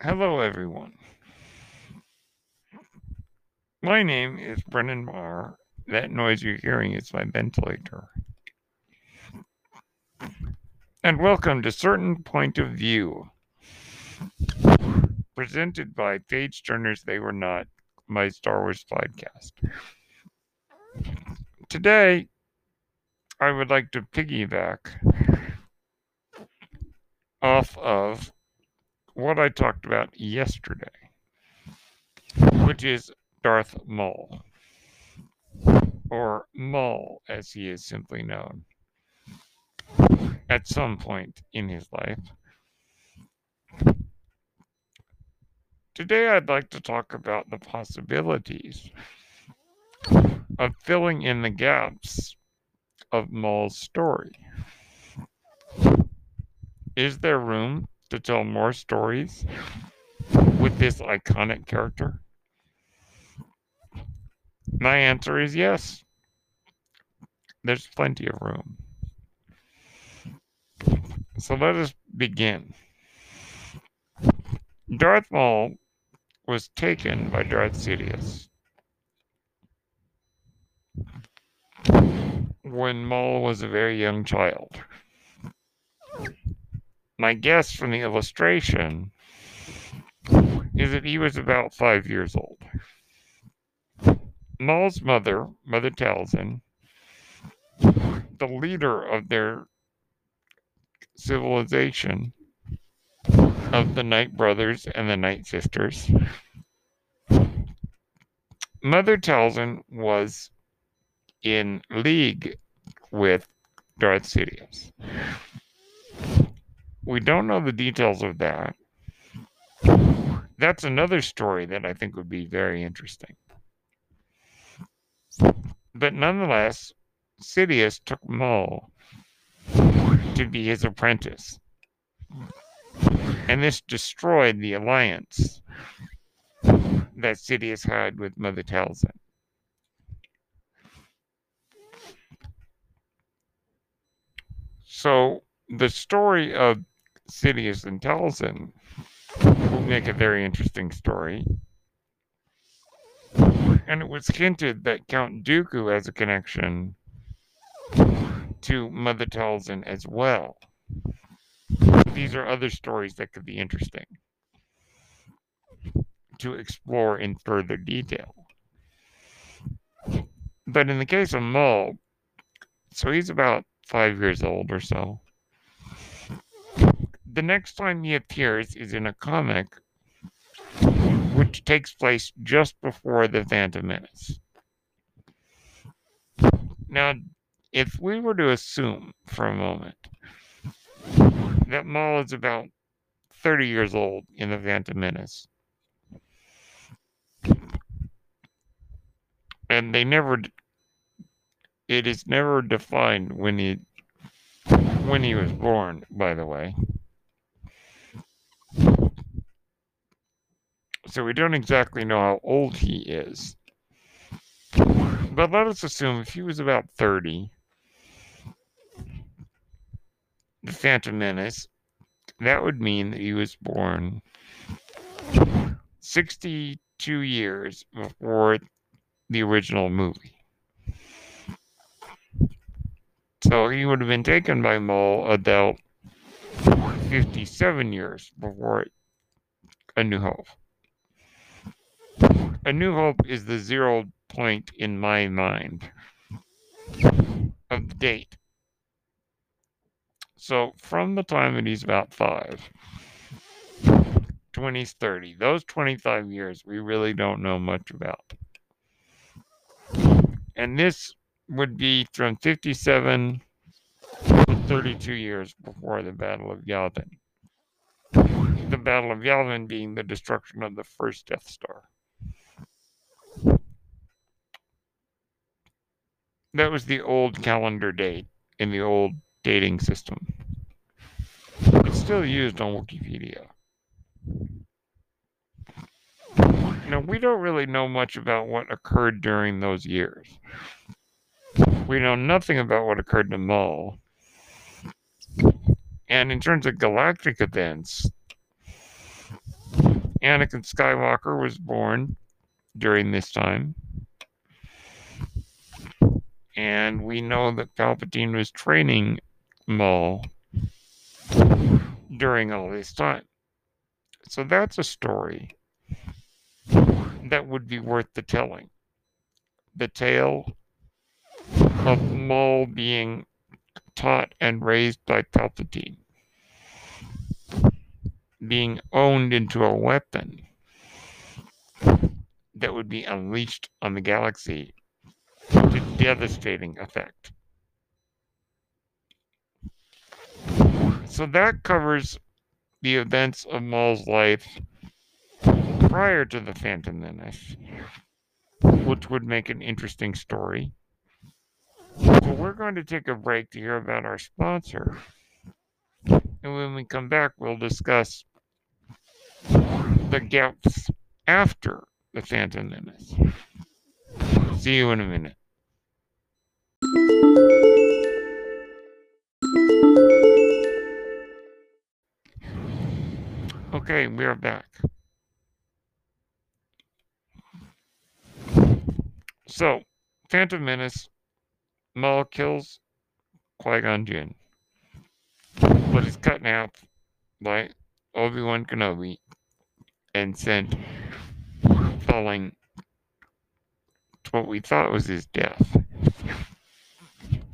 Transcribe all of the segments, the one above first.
Hello, everyone. My name is Brennan Marr. That noise you're hearing is my ventilator. And welcome to Certain Point of View, presented by Page Turners They Were Not, my Star Wars podcast. Today, I would like to piggyback off of what I talked about yesterday, which is Darth Maul, or Maul as he is simply known, at some point in his life. Today, I'd like to talk about the possibilities of filling in the gaps of Maul's story. Is there room to tell more stories with this iconic character? My answer is yes. There's plenty of room. So let us begin. Darth Maul was taken by Darth Sidious when Maul was a very young child. My guess from the illustration is that he was about five years old. Maul's mother, Mother Talzin, the leader of their civilization, of the Night Brothers and the Night Sisters, Mother Talzin was in league with Darth Sidious. We don't know the details of that. That's another story that I think would be very interesting. But nonetheless, Sidious took Maul to be his apprentice. And this destroyed the alliance that Sidious had with Mother Talzin. So the story of Sidious and Talzin will make a very interesting story. And it was hinted that Count Dooku has a connection to Mother Talzin as well. These are other stories that could be interesting to explore in further detail. But in the case of Maul, so he's about five years old or so. The next time he appears is in a comic which takes place just before the Phantom Menace. Now, if we were to assume for a moment that Maul is about 30 years old in the Phantom Menace, and they never it is never defined when he when he was born by the way so we don't exactly know how old he is but let us assume if he was about 30 the phantom menace that would mean that he was born 62 years before the original movie so he would have been taken by Maul about 57 years before A New Hope. A New Hope is the zero point in my mind of the date. So from the time that he's about five to when he's 30, those 25 years we really don't know much about. And this would be from 57 to 32 years before the Battle of Yavin. The Battle of Yavin being the destruction of the first Death Star. That was the old calendar date in the old dating system. It's still used on Wikipedia. Now, we don't really know much about what occurred during those years. We know nothing about what occurred to Maul. And in terms of galactic events, Anakin Skywalker was born during this time. And we know that Palpatine was training Maul during all this time. So that's a story that would be worth the telling. The tale of Maul being taught and raised by Palpatine, being owned into a weapon that would be unleashed on the galaxy to devastating effect. So that covers the events of Maul's life prior to the Phantom Menace, which would make an interesting story. So we're going to take a break to hear about our sponsor. And when we come back, we'll discuss the gaps after the Phantom Menace. See you in a minute. Okay, we are back. So, Phantom Menace, Maul kills Qui Gon Jinn, but is cut half by Obi Wan Kenobi and sent falling to what we thought was his death.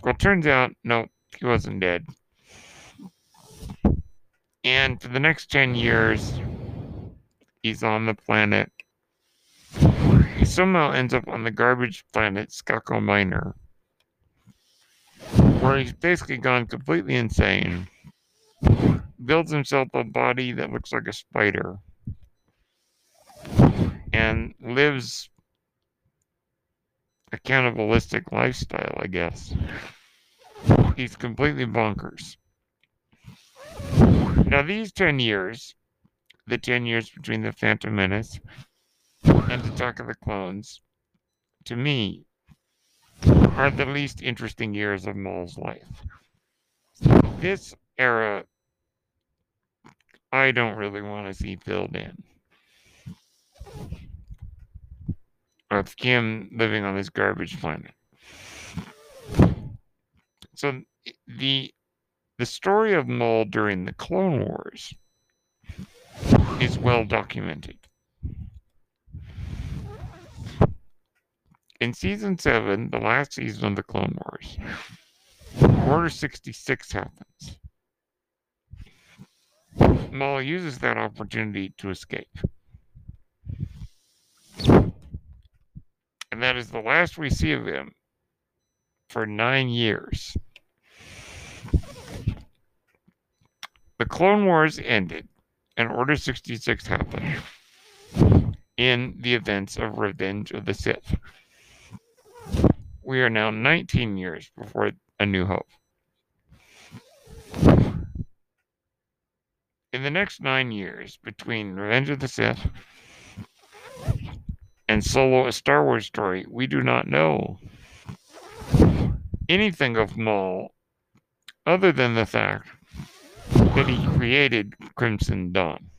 Well, turns out, no, he wasn't dead. And for the next 10 years, he's on the planet. He somehow ends up on the garbage planet Skako Minor, where he's basically gone completely insane. Builds himself a body that looks like a spider and lives cannibalistic lifestyle, I guess. He's completely bonkers. Now, these 10 years, the 10 years between the Phantom Menace and Attack of the Clones, to me, are the least interesting years of Maul's life. This era, I don't really want to see filled in. Of Kim living on this garbage planet. So the the story of Maul during the Clone Wars is well documented. In season 7, the last season of the Clone Wars, Order 66 happens. Maul uses that opportunity to escape. That is the last we see of him for nine years. The Clone Wars ended, and Order 66 happened in the events of Revenge of the Sith. We are now 19 years before A New Hope. In the next nine years, between Revenge of the Sith and Solo a Star Wars story, we do not know anything of Maul other than the fact that he created Crimson Dawn.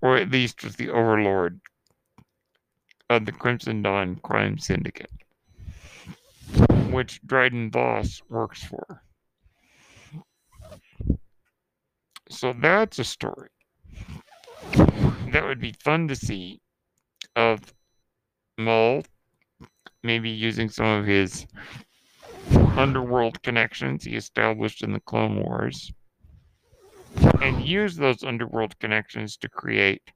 Or at least was the overlord of the Crimson Dawn crime syndicate, which Dryden Voss works for. So that's a story that would be fun to see of Maul maybe using some of his underworld connections he established in the Clone Wars and use those underworld connections to create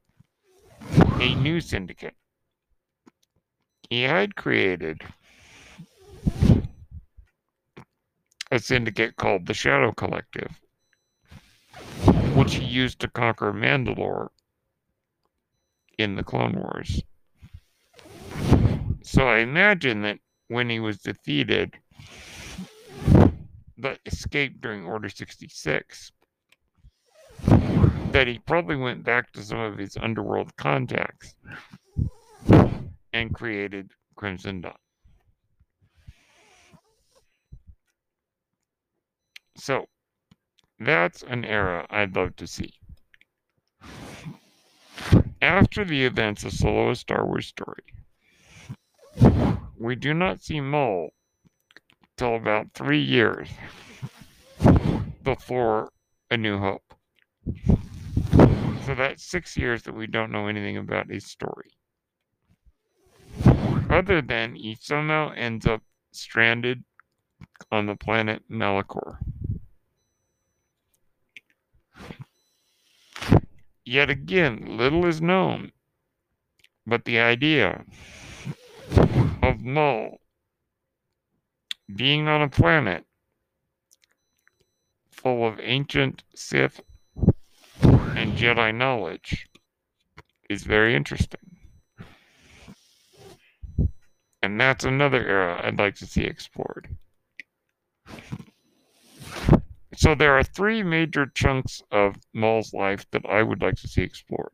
a new syndicate. He had created a syndicate called the Shadow Collective, which he used to conquer Mandalore in the Clone Wars. So I imagine that when he was defeated, but escaped during Order 66, that he probably went back to some of his underworld contacts and created Crimson Dawn. So That's an era I'd love to see. After the events of Solo A Star Wars story, we do not see Maul till about three years before A New Hope. So that's six years that we don't know anything about his story. Other than he somehow ends up stranded on the planet Malachor. Yet again, little is known, but the idea of Maul being on a planet full of ancient Sith and Jedi knowledge is very interesting. And that's another era I'd like to see explored. So there are three major chunks of Maul's life that I would like to see explored.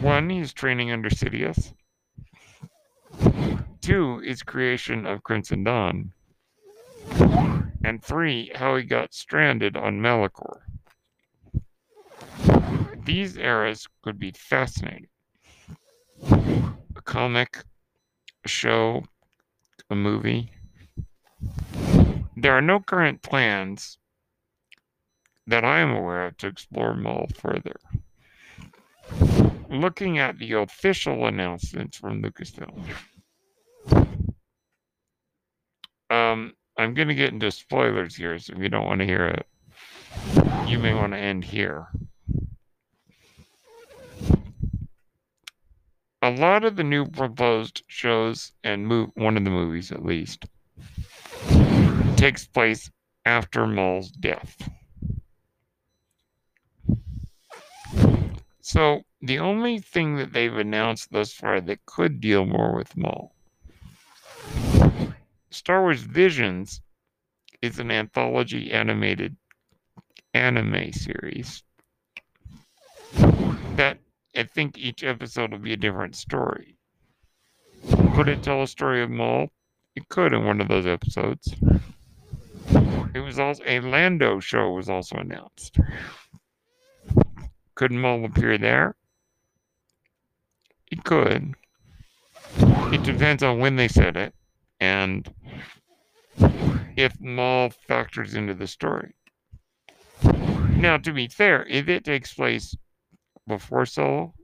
One, he's training under Sidious. Two, his creation of Crimson Dawn. And three, how he got stranded on Malachor. These eras could be fascinating. A comic, a show, a movie. There are no current plans that I am aware of to explore Maul further. Looking at the official announcements from Lucasfilm, um, I'm going to get into spoilers here, so if you don't want to hear it, you may want to end here. A lot of the new proposed shows and move one of the movies at least takes place after Maul's death. So the only thing that they've announced thus far that could deal more with Maul, Star Wars Visions is an anthology animated anime series that I think each episode will be a different story. Could it tell a story of Maul? It could in one of those episodes. It was also a Lando show was also announced. Could Maul appear there? It could. It depends on when they said it and if Maul factors into the story. Now, to be fair, if it takes place before Solo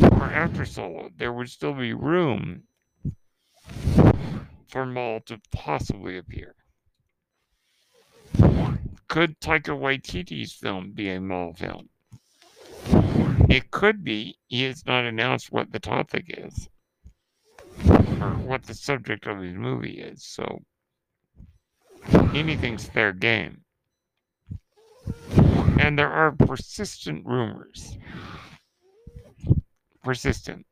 or after Solo, there would still be room for Maul to possibly appear. Could Taika Waititi's film be a Maul film? It could be. He has not announced what the topic is or what the subject of his movie is, so anything's fair game. And there are persistent rumors. Persistent.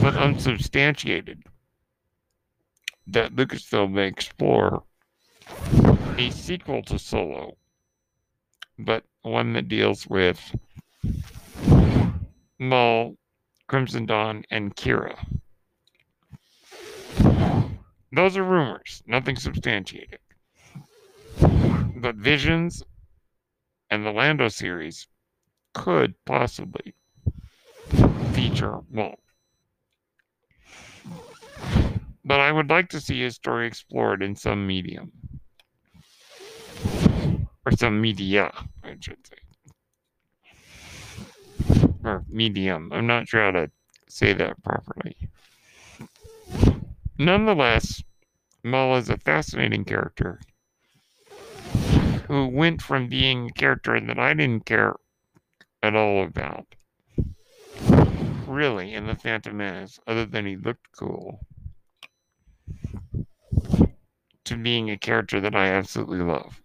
But unsubstantiated. That Lucasfilm may explore a sequel to Solo, but one that deals with Maul, Crimson Dawn, and Qi'ra. Those are rumors, nothing substantiated. But Visions and the Lando series could possibly feature Maul. But I would like to see his story explored in some medium or some media, I should say. Or medium. I'm not sure how to say that properly. Nonetheless, Maul is a fascinating character who went from being a character that I didn't care at all about, really, in The Phantom Menace, other than he looked cool, to being a character that I absolutely love.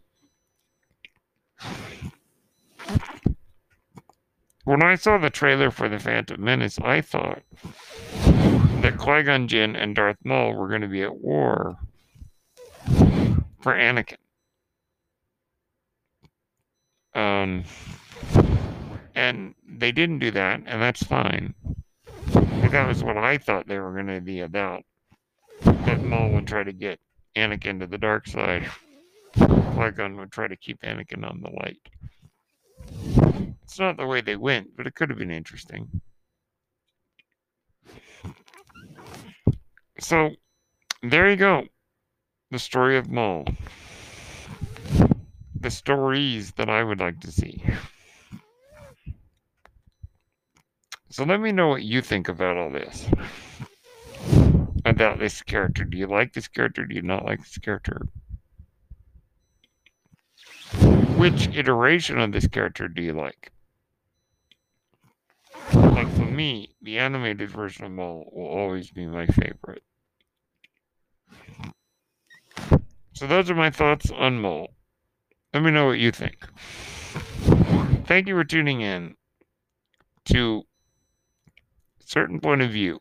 When I saw the trailer for The Phantom Menace, I thought that Qui Gon Jinn and Darth Maul were going to be at war for Anakin. Um, and they didn't do that, and that's fine. that was what I thought they were going to be about. That Maul would try to get Anakin to the dark side Qui-Gon would try to keep Anakin on the light. It's not the way they went, but it could have been interesting. So, there you go. The story of Maul. The stories that I would like to see. So let me know what you think about all this. About this character. Do you like this character? Do you not like this character? Which iteration of this character do you like? Like for me, the animated version of Maul will always be my favorite. So those are my thoughts on Maul. Let me know what you think. Thank you for tuning in to Certain Point of View,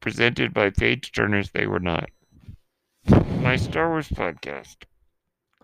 presented by Page Turners They Were Not. My Star Wars podcast.